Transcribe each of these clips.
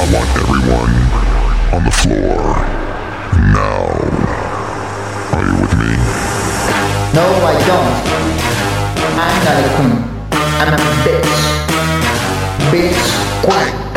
I want everyone on the floor now. Are you with me? No, I don't. I'm not a queen. I'm a bitch. Bitch, quack.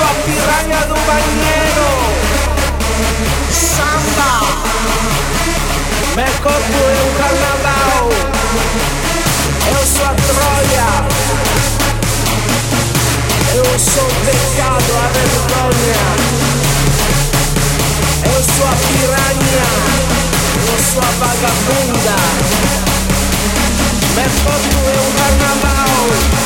sua piranha do banheiro. Samba, Mecoco é um carnaval. Eu sou a Troia. Eu sou o pecado, a vergonha. Eu sou a piranha. Eu sou a vagabunda. Mecoco é um carnaval.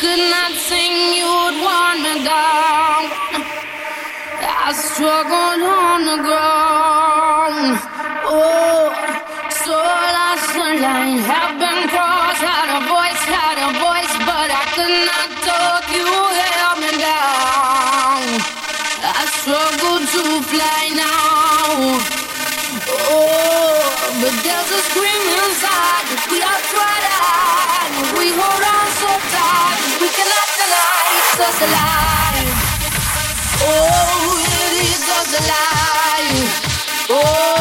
could not sing, you would warn me down. I struggled on the ground. Life. Oh.